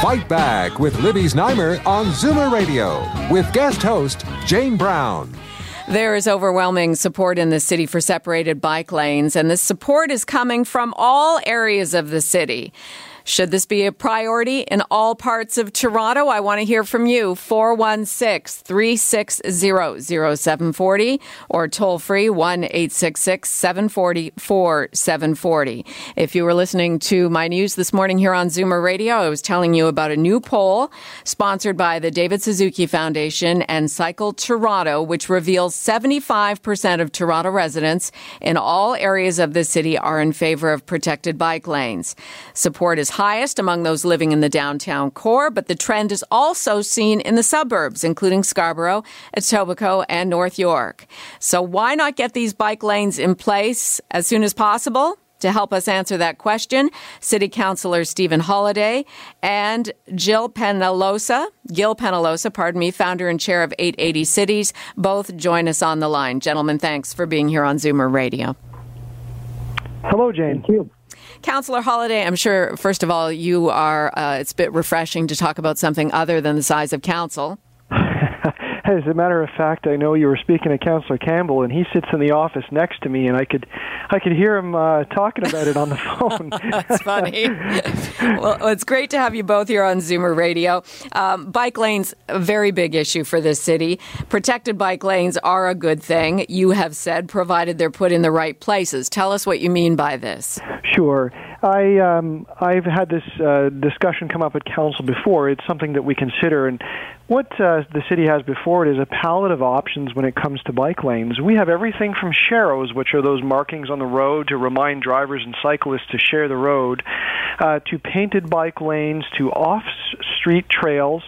Fight Back with Libby Znaimer on Zoomer Radio with guest host Jane Brown. There is overwhelming support in the city for separated bike lanes, and this support is coming from all areas of the city. Should this be a priority in all parts of Toronto? I want to hear from you. 416 360 0740 or toll free 1 866 740 4740. If you were listening to my news this morning here on Zoomer Radio, I was telling you about a new poll sponsored by the David Suzuki Foundation and Cycle Toronto, which reveals 75% of Toronto residents in all areas of the city are in favor of protected bike lanes. Support is highest among those living in the downtown core, but the trend is also seen in the suburbs, including Scarborough, Etobicoke, and North York. So why not get these bike lanes in place as soon as possible? To help us answer that question, City Councillor Stephen Holyday and Jill Penalosa, Gil Penalosa, pardon me, founder and chair of 880 Cities, both join us on the line. Gentlemen, thanks for being here on Zoomer Radio. Hello, Jane. Thank you. Councillor Holyday, I'm sure, first of all, you are, uh, it's a bit refreshing to talk about something other than the size of council. As a matter of fact, I know you were speaking to Councillor Campbell, and he sits in the office next to me, and I could, I could hear him uh, talking about it on the phone. That's funny. well, it's great to have you both here on Zoomer Radio. Um, bike lanes, a very big issue for this city. Protected bike lanes are a good thing. You have said, provided they're put in the right places. Tell us what you mean by this. Sure. I um, I've had this uh, discussion come up at council before. It's something that we consider, and what uh, the city has before it is a palette of options when it comes to bike lanes. We have everything from sharrows, which are those markings on the road to remind drivers and cyclists to share the road, uh, to painted bike lanes, to off-street trails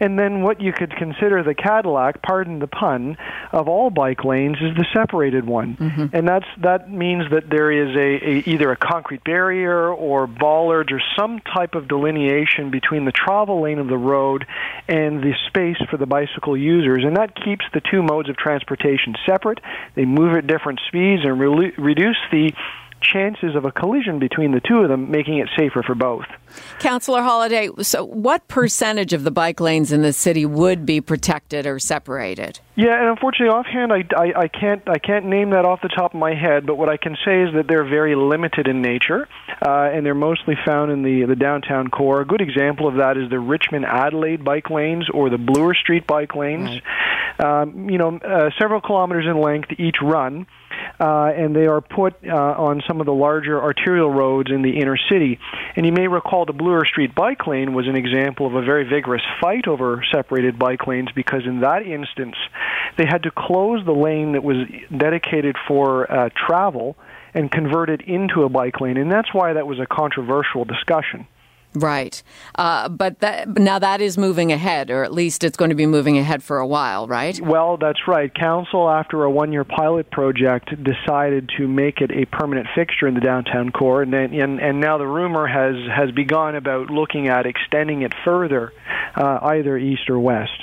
and then what you could consider the Cadillac, pardon the pun, of all bike lanes is the separated one. Mm-hmm. And that's that means that there is a, a either a concrete barrier or bollards or some type of delineation between the travel lane of the road and the space for the bicycle users. And that keeps the two modes of transportation separate. They move at different speeds and re- reduce the chances of a collision between the two of them, making it safer for both. Councillor Holyday, so what percentage of the bike lanes in the city would be protected or separated? Yeah, and unfortunately, offhand, I, I, I can't I can't name that off the top of my head. But what I can say is that they're very limited in nature, uh, and they're mostly found in the the downtown core. A good example of that is the Richmond Adelaide bike lanes or the Bloor Street bike lanes. Right. Um, you know, uh, several kilometers in length each run uh, and they are put uh, on some of the larger arterial roads in the inner city. And you may recall the Bloor Street bike lane was an example of a very vigorous fight over separated bike lanes because in that instance, they had to close the lane that was dedicated for uh, travel and convert it into a bike lane. And that's why that was a controversial discussion. Right. Uh, but that, now that is moving ahead, or at least it's going to be moving ahead for a while, right? Well, that's right. Council, after a one year pilot project, decided to make it a permanent fixture in the downtown core, and, and, and now the rumor has, has begun about looking at extending it further, uh, either east or west.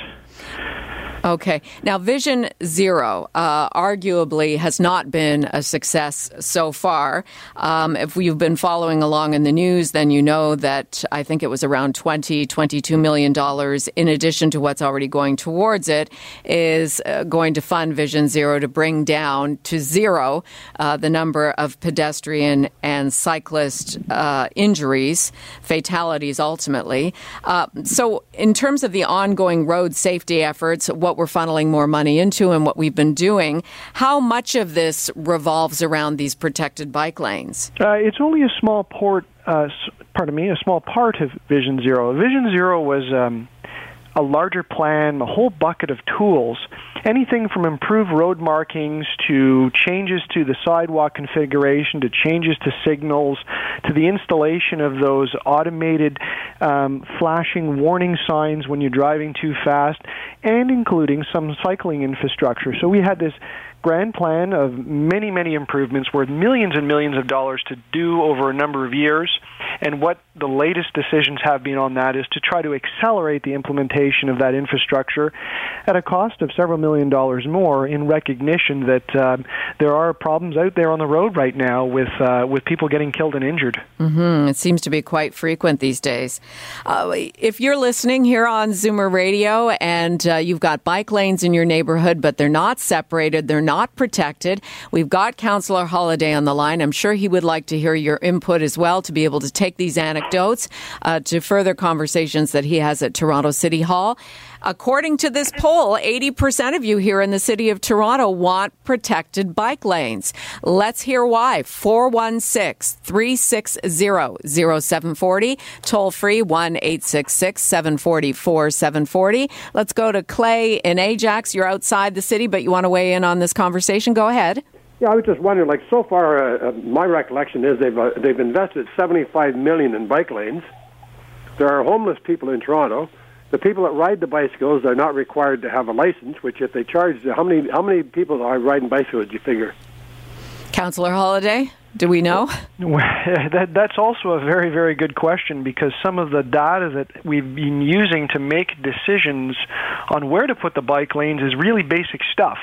Okay. Now, Vision Zero uh, arguably has not been a success so far. Um, if you've been following along in the news, then you know that I think it was around 20, 22 million dollars in addition to what's already going towards it is uh, going to fund Vision Zero to bring down to zero uh, the number of pedestrian and cyclist uh, injuries, fatalities ultimately. Uh, so, in terms of the ongoing road safety efforts, what what we're funneling more money into and what we've been doing. How much of this revolves around these protected bike lanes? Uh, it's only a small port. Uh, pardon me, a small part of Vision Zero. Vision Zero was um, a larger plan, a whole bucket of tools, anything from improved road markings to changes to the sidewalk configuration to changes to signals to the installation of those automated um, flashing warning signs when you're driving too fast, and including some cycling infrastructure. So we had this grand plan of many, many improvements worth millions and millions of dollars to do over a number of years. And what the latest decisions have been on that is to try to accelerate the implementation of that infrastructure at a cost of several million dollars more in recognition that uh, there are problems out there on the road right now with, uh, with people getting killed and injured. Mm-hmm. It seems to be quite frequent these days. Uh, if you're listening here on Zoomer Radio and uh, you've got bike lanes in your neighborhood, but they're not separated, they're not not protected. We've got Councillor Holyday on the line. I'm sure he would like to hear your input as well to be able to take these anecdotes uh, to further conversations that he has at Toronto City Hall. According to this poll, 80% of you here in the city of Toronto want protected bike lanes. Let's hear why. 416 360 0740. Toll free 1 866 740 4740. Let's go to Clay in Ajax. You're outside the city, but you want to weigh in on this conversation. Go ahead. Yeah, I was just wondering. Like so far, uh, uh, my recollection is they've uh, they've invested 75 million in bike lanes. There are homeless people in Toronto the people that ride the bicycles are not required to have a license. Which, if they charge, how many how many people are riding bicycles? Do you figure? Councillor Holyday, do we know? that, that's also a very, very good question because some of the data that we've been using to make decisions on where to put the bike lanes is really basic stuff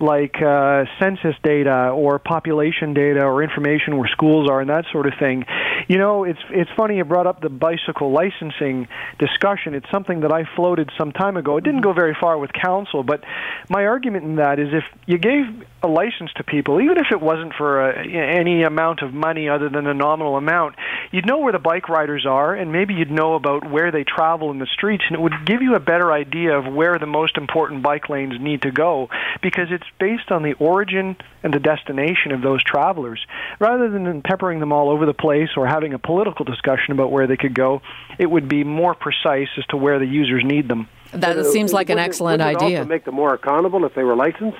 like uh, census data or population data or information where schools are and that sort of thing. You know, it's it's funny you brought up the bicycle licensing discussion. It's something that I floated some time ago. It didn't go very far with council, but my argument in that is if you gave a license to people, even if it wasn't for a, uh, any amount of money other than a nominal amount, you'd know where the bike riders are, and maybe you'd know about where they travel in the streets, and it would give you a better idea of where the most important bike lanes need to go because it's based on the origin and the destination of those travelers. Rather than peppering them all over the place or having a political discussion about where they could go, it would be more precise as to where the users need them. That uh, seems like an excellent it idea. Also make them more accountable if they were licensed.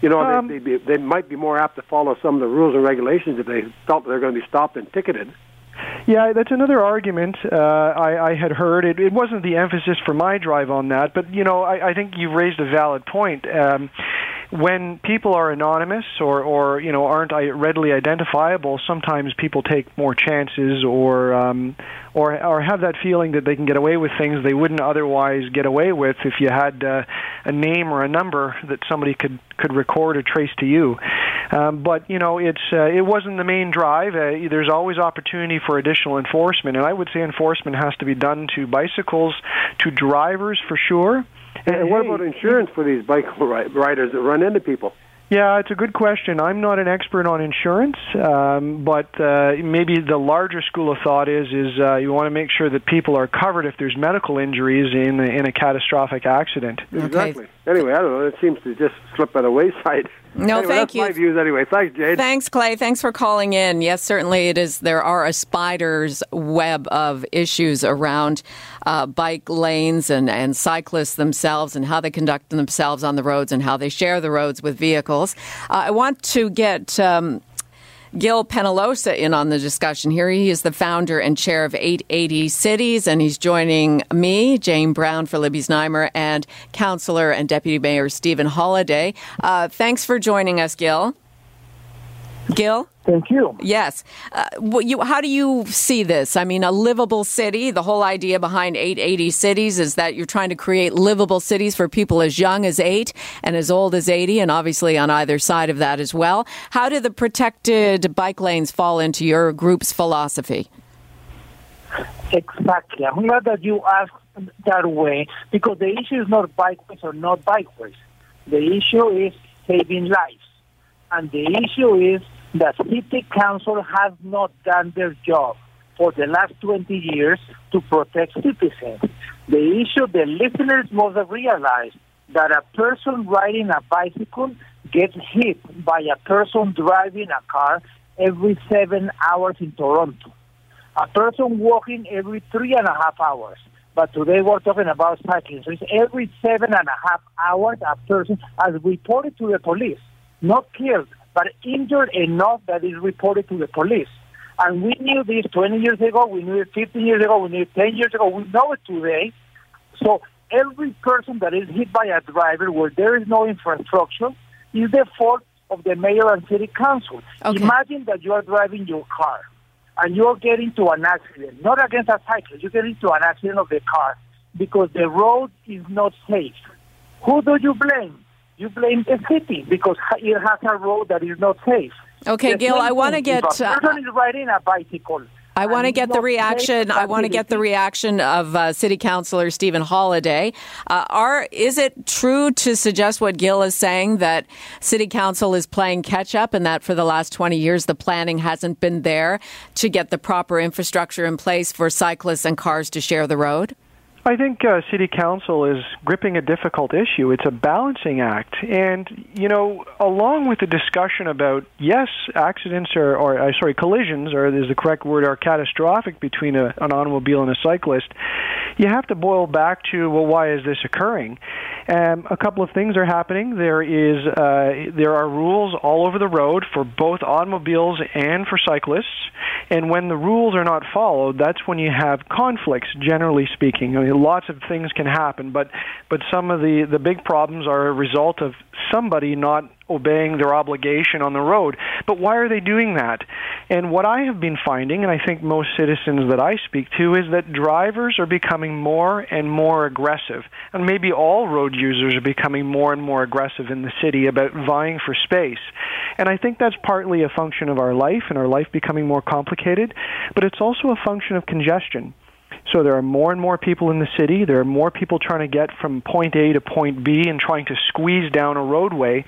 You know, um, they, they, they might be more apt to follow some of the rules and regulations if they felt they're going to be stopped and ticketed. Yeah, that's another argument uh, I, I had heard. It, it wasn't the emphasis for my drive on that, but you know, I, I think you've raised a valid point. Um, when people are anonymous or, or you know aren't readily identifiable, sometimes people take more chances or um, or or have that feeling that they can get away with things they wouldn't otherwise get away with if you had uh, a name or a number that somebody could could record or trace to you. Um, but you know, it's uh, it wasn't the main drive. Uh, there's always opportunity for additional enforcement, and I would say enforcement has to be done to bicycles, to drivers for sure and what about insurance for these bike riders that run into people? Yeah, it's a good question. I'm not an expert on insurance, um, but uh, maybe the larger school of thought is is uh, you want to make sure that people are covered if there's medical injuries in a, in a catastrophic accident. Exactly. Anyway, I don't know. It seems to just slip by the wayside. No, anyway, thank you. My views anyway. Thanks, Jade. Thanks, Clay. Thanks for calling in. Yes, certainly it is. There are a spider's web of issues around uh, bike lanes and, and cyclists themselves and how they conduct themselves on the roads and how they share the roads with vehicles. Uh, I want to get um, Gil Penalosa in on the discussion here. He is the founder and chair of 880 Cities, and he's joining me, Jane Brown for Libby Znaimer, and Councillor and Deputy Mayor Stephen Holyday. Uh, thanks for joining us, Gil. Gil? Thank you. Yes. Uh, you, how do you see this? I mean, a livable city, the whole idea behind 880 cities is that you're trying to create livable cities for people as young as 8 and as old as 80, and obviously on either side of that as well. How do the protected bike lanes fall into your group's philosophy? Exactly. I'm glad that you asked that way because the issue is not bikeways or not bikeways. The issue is saving lives. And the issue is the city council has not done their job for the last 20 years to protect citizens. The issue the listeners must realize that a person riding a bicycle gets hit by a person driving a car every seven hours in Toronto. A person walking every three and a half hours. but today we're talking about cycling. So it's every seven and a half hours a person has reported to the police, not killed, but injured enough that is reported to the police. And we knew this 20 years ago, we knew it 15 years ago, we knew it 10 years ago, we know it today. So every person that is hit by a driver where there is no infrastructure is the fault of the mayor and city council. Okay. Imagine that you are driving your car and you're getting to an accident, not against a cyclist, you get into an accident of the car because the road is not safe. Who do you blame? You blame the city because it has a road that is not safe. Okay, The Gil, I want to get. If a Uh, person is riding a bicycle. I want to get the reaction. I want to get the reaction of uh, City Councilor Stephen Holyday. Uh, are is it true to suggest what Gil is saying that City Council is playing catch up, and that for the last twenty years the planning hasn't been there to get the proper infrastructure in place for cyclists and cars to share the road? I think uh, City Council is gripping a difficult issue. It's a balancing act. And, you know, along with the discussion about, yes, accidents are, or, uh, sorry, collisions, or is the correct word, are catastrophic between a, an automobile and a cyclist, you have to boil back to, well, why is this occurring? Um, a couple of things are happening. There is uh, there are rules all over the road for both automobiles and for cyclists, and when the rules are not followed, that's when you have conflicts. Generally speaking, I mean, lots of things can happen, but but some of the the big problems are a result of somebody not obeying their obligation on the road. But why are they doing that? And what I have been finding, and I think most citizens that I speak to, is that drivers are becoming more and more aggressive. And maybe all road users are becoming more and more aggressive in the city about vying for space. And I think that's partly a function of our life and our life becoming more complicated, but it's also a function of congestion. So there are more and more people in the city. There are more people trying to get from point A to point B and trying to squeeze down a roadway.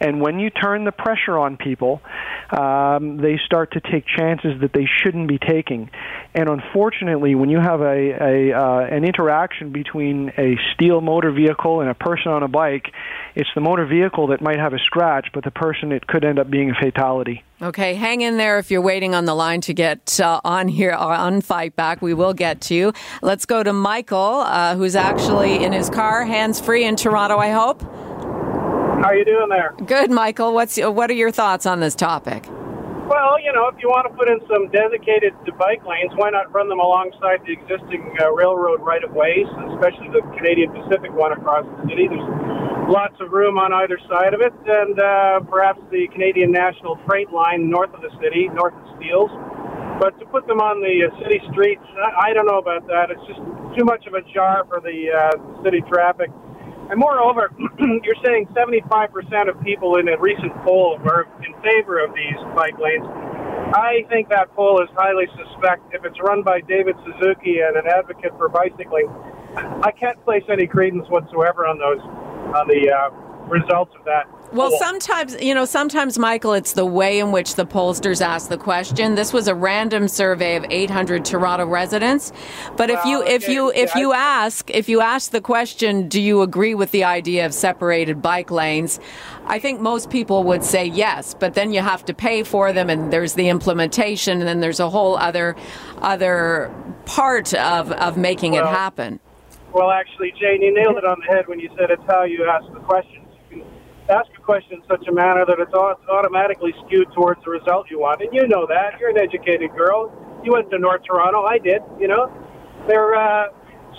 And when you turn the pressure on people, um, they start to take chances that they shouldn't be taking. And unfortunately, when you have a, a uh, an interaction between a steel motor vehicle and a person on a bike, it's the motor vehicle that might have a scratch, but the person it could end up being a fatality. Okay, hang in there if you're waiting on the line to get uh, on here on Fight Back. We will get to you. Let's go to Michael, uh, who's actually in his car, hands free in Toronto. I hope. How are you doing there? Good, Michael. What's what are your thoughts on this topic? Well, you know, if you want to put in some dedicated bike lanes, why not run them alongside the existing uh, railroad right-of-ways, especially the Canadian Pacific one across the city? There's lots of room on either side of it, and uh, perhaps the Canadian National Freight Line north of the city, north of Steeles. But to put them on the uh, city streets, I, I don't know about that. It's just too much of a jar for the uh, city traffic. And moreover, you're saying 75% of people in a recent poll were in favor of these bike lanes. I think that poll is highly suspect. If it's run by David Suzuki and an advocate for bicycling, I can't place any credence whatsoever on those, on the uh, results of that. Well, poll. sometimes, you know, sometimes, Michael, it's the way in which the pollsters ask the question. This was a random survey of 800 Toronto residents. But if you, Well, if you, if you ask, if you ask the question, do you agree with the idea of separated bike lanes? I think most people would say yes, but then you have to pay for them, and there's the implementation, and then there's a whole other, other part of of making it happen. Well, actually, Jane, you nailed it on the head when you said it's how you ask the questions. You can ask a question in such a manner that it's au- automatically skewed towards the result you want. And you know that. You're an educated girl. You went to North Toronto. I did, you know. They're uh,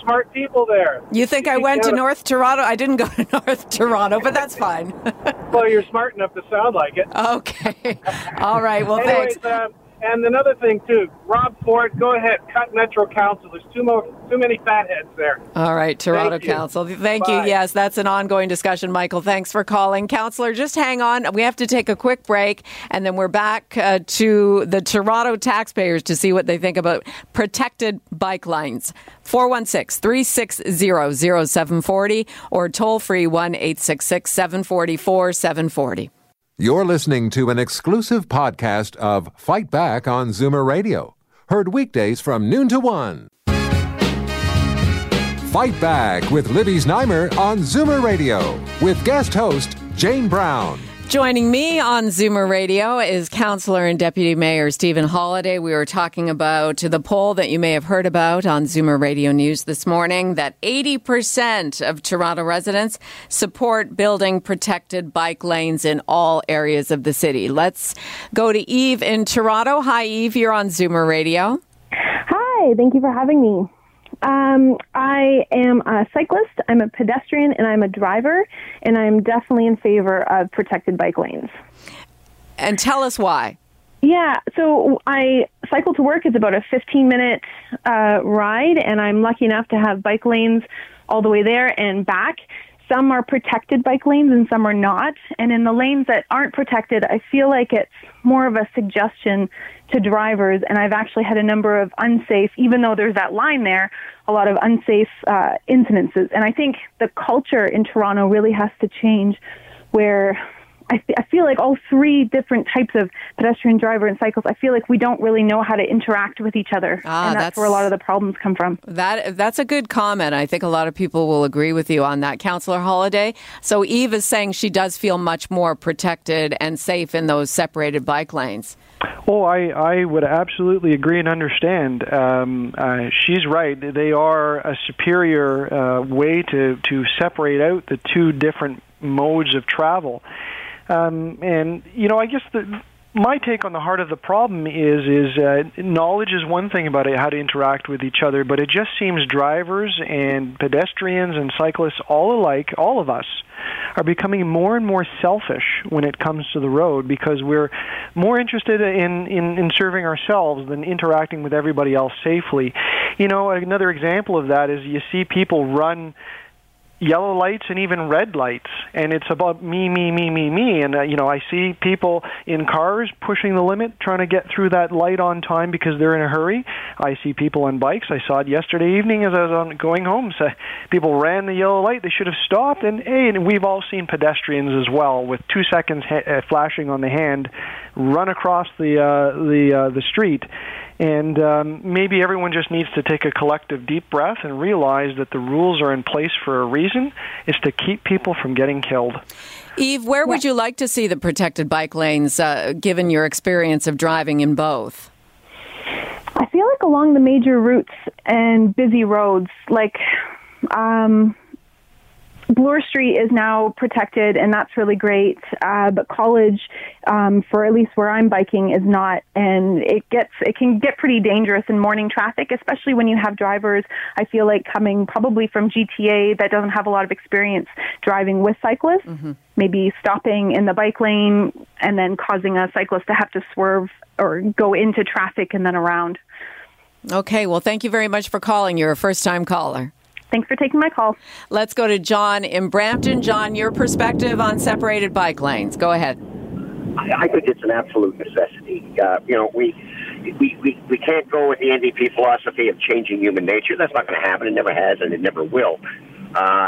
smart people there. You think I went to North Toronto? I didn't go to North Toronto, but that's fine. Well, you're smart enough to sound like it. Okay. All right. Well, Anyways, thanks. um, and another thing, too. Rob Ford, go ahead. Cut Metro Council. There's too, mo- too many fatheads there. All right, Toronto Thank you. Council. Thank Bye. you. Yes, that's an ongoing discussion, Michael. Thanks for calling. Counselor, just hang on. We have to take a quick break, and then we're back uh, to the Toronto taxpayers to see what they think about protected bike lines. 416 360 0740 or toll free 1 866 744 740. You're listening to an exclusive podcast of Fight Back on Zoomer Radio. Heard weekdays from noon to one. Fight Back with Libby Znaimer on Zoomer Radio with guest host Jane Brown. Joining me on Zoomer Radio is Councillor and Deputy Mayor Stephen Holyday. We were talking about the poll that you may have heard about on Zoomer Radio News this morning that 80% of Toronto residents support building protected bike lanes in all areas of the city. Let's go to Eve in Toronto. Hi, Eve. You're on Zoomer Radio. Hi. Thank you for having me. Um, I am a cyclist, I'm a pedestrian, and I'm a driver, and I'm definitely in favor of protected bike lanes. And tell us why. Yeah, so I cycle to work. It's about a 15 minute uh, ride, and I'm lucky enough to have bike lanes all the way there and back. Some are protected bike lanes and some are not. And in the lanes that aren't protected, I feel like it's more of a suggestion to drivers. And I've actually had a number of unsafe, even though there's that line there, a lot of unsafe uh, incidences. And I think the culture in Toronto really has to change where I, I feel like all three different types of pedestrian driver and cyclists, I feel like we don't really know how to interact with each other. Ah, and that's, that's, where a lot of the problems come from. That That's a good comment. I think a lot of people will agree with you on that. Councillor Holyday. So Eve is saying she does feel much more protected and safe in those separated bike lanes. Oh, I, I would absolutely agree and understand. Um, uh, she's right. They are a superior uh, way to, to separate out the two different modes of travel. Um, and you know, I guess the my take on the heart of the problem is is uh, knowledge is one thing about it, how to interact with each other, but it just seems drivers and pedestrians and cyclists all alike, all of us, are becoming more and more selfish when it comes to the road because we're more interested in, in, in serving ourselves than interacting with everybody else safely. You know, another example of that is you see people run yellow lights and even red lights. And it's about me me me me me. And uh, you know i see people in cars pushing the limit trying to get through that light on time because they're in a hurry. I see people on bikes. I saw it yesterday evening as i was on going home. So people ran the yellow light. They should have stopped. And hey and we've all seen pedestrians as well with 2 seconds ha- uh, flashing on the hand run across the uh the uh, the street and um, maybe everyone just needs to take a collective deep breath and realize that the rules are in place for a reason. Is to keep people from getting killed. Eve, where would you like to see the protected bike lanes, uh, given your experience of driving in both? I feel like along the major routes and busy roads, like um, Bloor Street is now protected, and that's really great. Uh, but College, um, for at least where I'm biking, is not, and it gets it can get pretty dangerous in morning traffic, especially when you have drivers. I feel like coming probably from GTA that doesn't have a lot of experience driving with cyclists, mm-hmm. maybe stopping in the bike lane and then causing a cyclist to have to swerve or go into traffic and then around. Okay, well, thank you very much for calling. You're a first time caller. Thanks for taking my call. Let's go to John in Brampton. John, your perspective on separated bike lanes. Go ahead. I think it's an absolute necessity. Uh, you know, we, we, we, we can't go with the NDP philosophy of changing human nature. That's not going to happen. It never has, and it never will. Uh,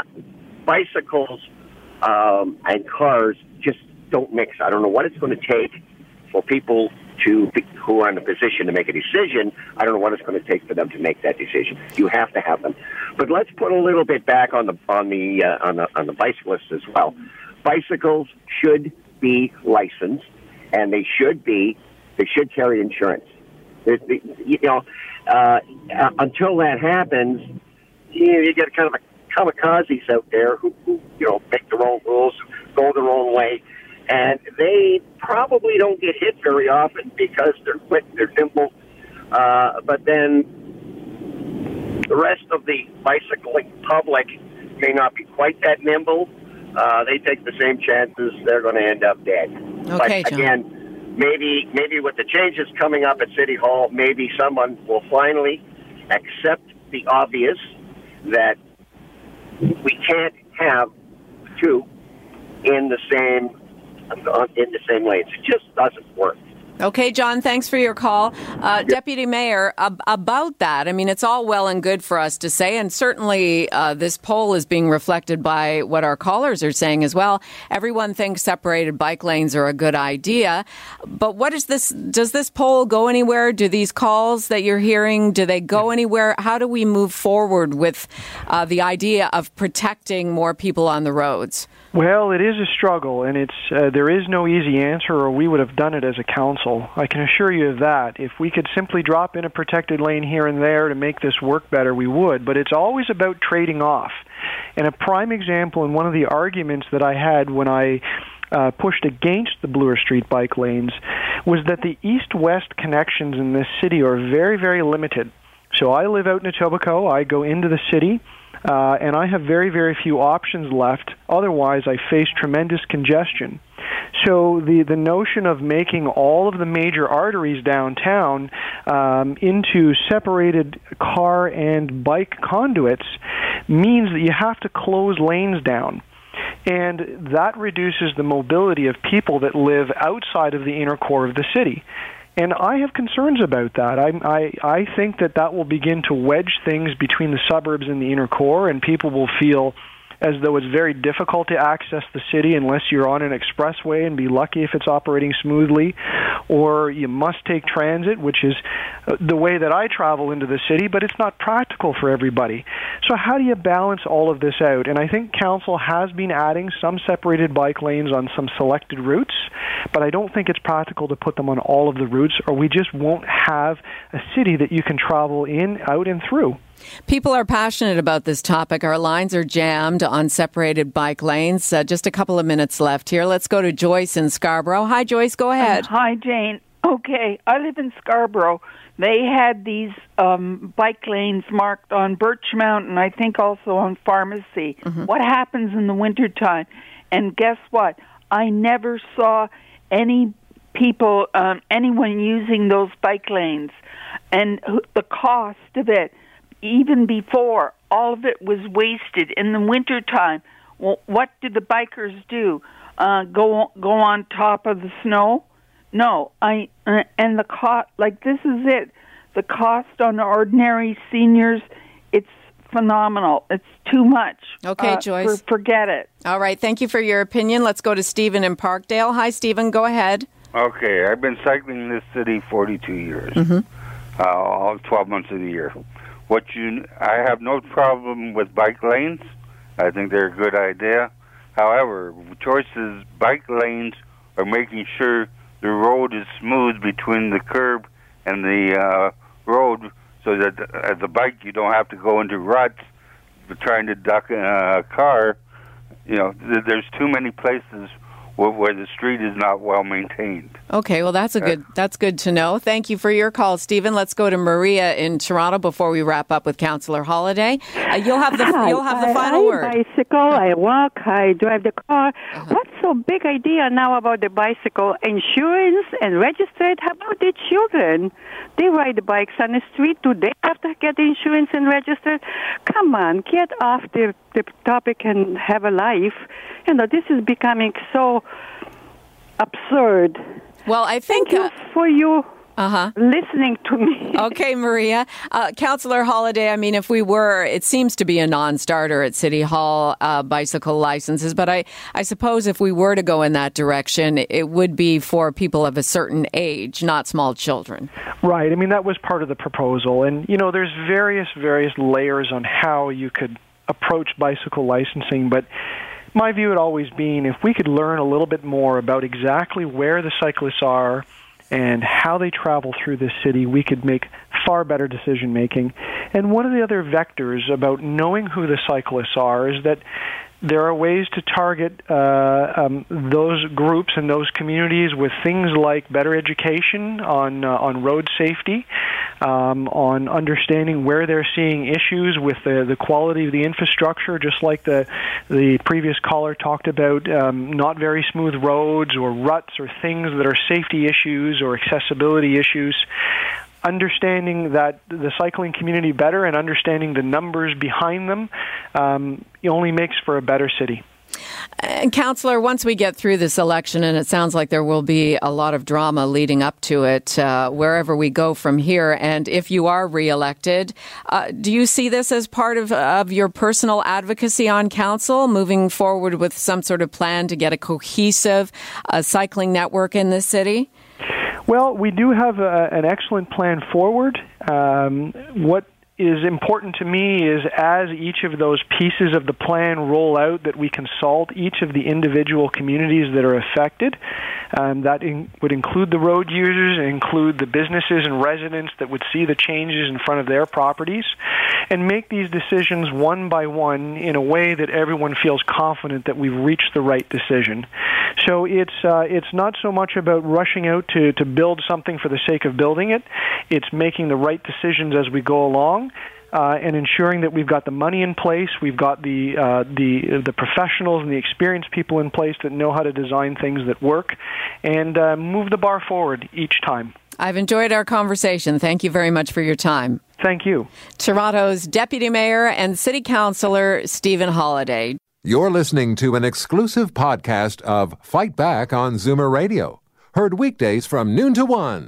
bicycles um, and cars just don't mix. I don't know what it's going to take for people to who are in a position to make a decision. I don't know what it's going to take for them to make that decision. You have to have them. But let's put a little bit back on the on the uh, on the on the bicyclists as well. Bicycles should be licensed, and they should be they should carry insurance. They, you know, uh, uh, until that happens, you, know, you get kind of a kamikazes out there who, who you know make their own rules, go their own way and they probably don't get hit very often because they're quick, they're nimble. Uh, but then the rest of the bicycling public may not be quite that nimble. Uh, they take the same chances; they're going to end up dead. Okay, but again, maybe maybe with the changes coming up at City Hall, maybe someone will finally accept the obvious that we can't have two in the same in the same way. It just doesn't work. Okay, John, thanks for your call. Uh, yep. Deputy Mayor, ab- about that, I mean, it's all well and good for us to say, and certainly uh, this poll is being reflected by what our callers are saying as well. Everyone thinks separated bike lanes are a good idea, but what is this? Does this poll go anywhere? Do these calls that you're hearing, do they go anywhere? How do we move forward with uh, the idea of protecting more people on the roads? Well, it is a struggle, and it's uh, there is no easy answer, or we would have done it as a council. I can assure you of that. If we could simply drop in a protected lane here and there to make this work better, we would. But it's always about trading off. And a prime example, and one of the arguments that I had when I uh, pushed against the Bloor Street bike lanes, was that the east-west connections in this city are very, very limited. So I live out in Etobicoke. I go into the city uh, and I have very, very few options left. Otherwise, I face tremendous congestion. So the the notion of making all of the major arteries downtown um, into separated car and bike conduits means that you have to close lanes down. And that reduces the mobility of people that live outside of the inner core of the city. And I have concerns about that. I, I, I think that that will begin to wedge things between the suburbs and the inner core, and people will feel as though it's very difficult to access the city unless you're on an expressway and be lucky if it's operating smoothly, or you must take transit, which is uh, the way that I travel into the city, but it's not practical for everybody. So, how do you balance all of this out? And I think Council has been adding some separated bike lanes on some selected routes, but I don't think it's practical to put them on all of the routes, or we just won't have a city that you can travel in, out, and through. People are passionate about this topic. Our lines are jammed on separated bike lanes. Uh, just a couple of minutes left here. Let's go to Joyce in Scarborough. Hi, Joyce. Go ahead. Um, hi, Jane. Okay, I live in Scarborough. They had these um, bike lanes marked on Birchmount, I think also on Pharmacy. Mm-hmm. What happens in the wintertime? And guess what? I never saw any people, um, anyone using those bike lanes. And the cost of it even before, all of it was wasted in the wintertime. Well, what did the bikers do? Uh, go go on top of the snow? No, I uh, and the cost like this is it. The cost on ordinary seniors, it's phenomenal. It's too much. Okay, uh, Joyce. For, forget it. All right. Thank you for your opinion. Let's go to Stephen in Parkdale. Hi, Stephen. Go ahead. Okay, I've been cycling in this city 42 years, mm-hmm. uh, all 12 months of the year. What you, I have no problem with bike lanes. I think they're a good idea. However, choices bike lanes are making sure the road is smooth between the curb and the uh, road, so that as a bike you don't have to go into ruts trying to duck a car. You know, there's too many places where the street is not well maintained. Okay, well that's a good that's good to know. Thank you for your call, Stephen. Let's go to Maria in Toronto before we wrap up with Councillor Holyday. Uh, you'll have the you'll have the final I, word. I bicycle, I walk, I drive the car. Uh-huh. What's so big idea now about the bicycle insurance and registered? How about the children? They ride the bikes on the street. Do they have to get insurance and registered? Come on, get off the the topic and have a life. You know, this is becoming so absurd. Well, I think Thank you uh, for you uh-huh. listening to me. okay, Maria. Uh, Councillor Holyday, I mean, if we were, it seems to be a non starter at City Hall, uh, bicycle licenses, but I, I suppose if we were to go in that direction, it would be for people of a certain age, not small children. Right. I mean, that was part of the proposal. And, you know, there's various, various layers on how you could approach bicycle licensing, but my view had always been if we could learn a little bit more about exactly where the cyclists are and how they travel through this city, we could make far better decision making. And one of the other vectors about knowing who the cyclists are is that there are ways to target uh, um, those groups and those communities with things like better education on uh, on road safety, um, on understanding where they're seeing issues with the, the quality of the infrastructure, just like the the previous caller talked about, um, not very smooth roads or ruts or things that are safety issues or accessibility issues understanding that the cycling community better and understanding the numbers behind them um, only makes for a better city. And, Councillor, once we get through this election, and it sounds like there will be a lot of drama leading up to it, uh, wherever we go from here, and if you are reelected, uh, do you see this as part of, of your personal advocacy on council, moving forward with some sort of plan to get a cohesive uh, cycling network in this city? Well, we do have a, an excellent plan forward. Um, what is important to me is as each of those pieces of the plan roll out that we consult each of the individual communities that are affected. Um, that in, would include the road users include the businesses and residents that would see the changes in front of their properties and make these decisions one by one in a way that everyone feels confident that we've reached the right decision. So it's uh, it's not so much about rushing out to, to build something for the sake of building it. It's making the right decisions as we go along uh, and ensuring that we've got the money in place, we've got the uh, the the professionals and the experienced people in place that know how to design things that work, and uh, move the bar forward each time. I've enjoyed our conversation. Thank you very much for your time. Thank you. Toronto's Deputy Mayor and City Councillor Stephen Holyday. You're listening to an exclusive podcast of Fight Back on Zoomer Radio, heard weekdays from noon to one.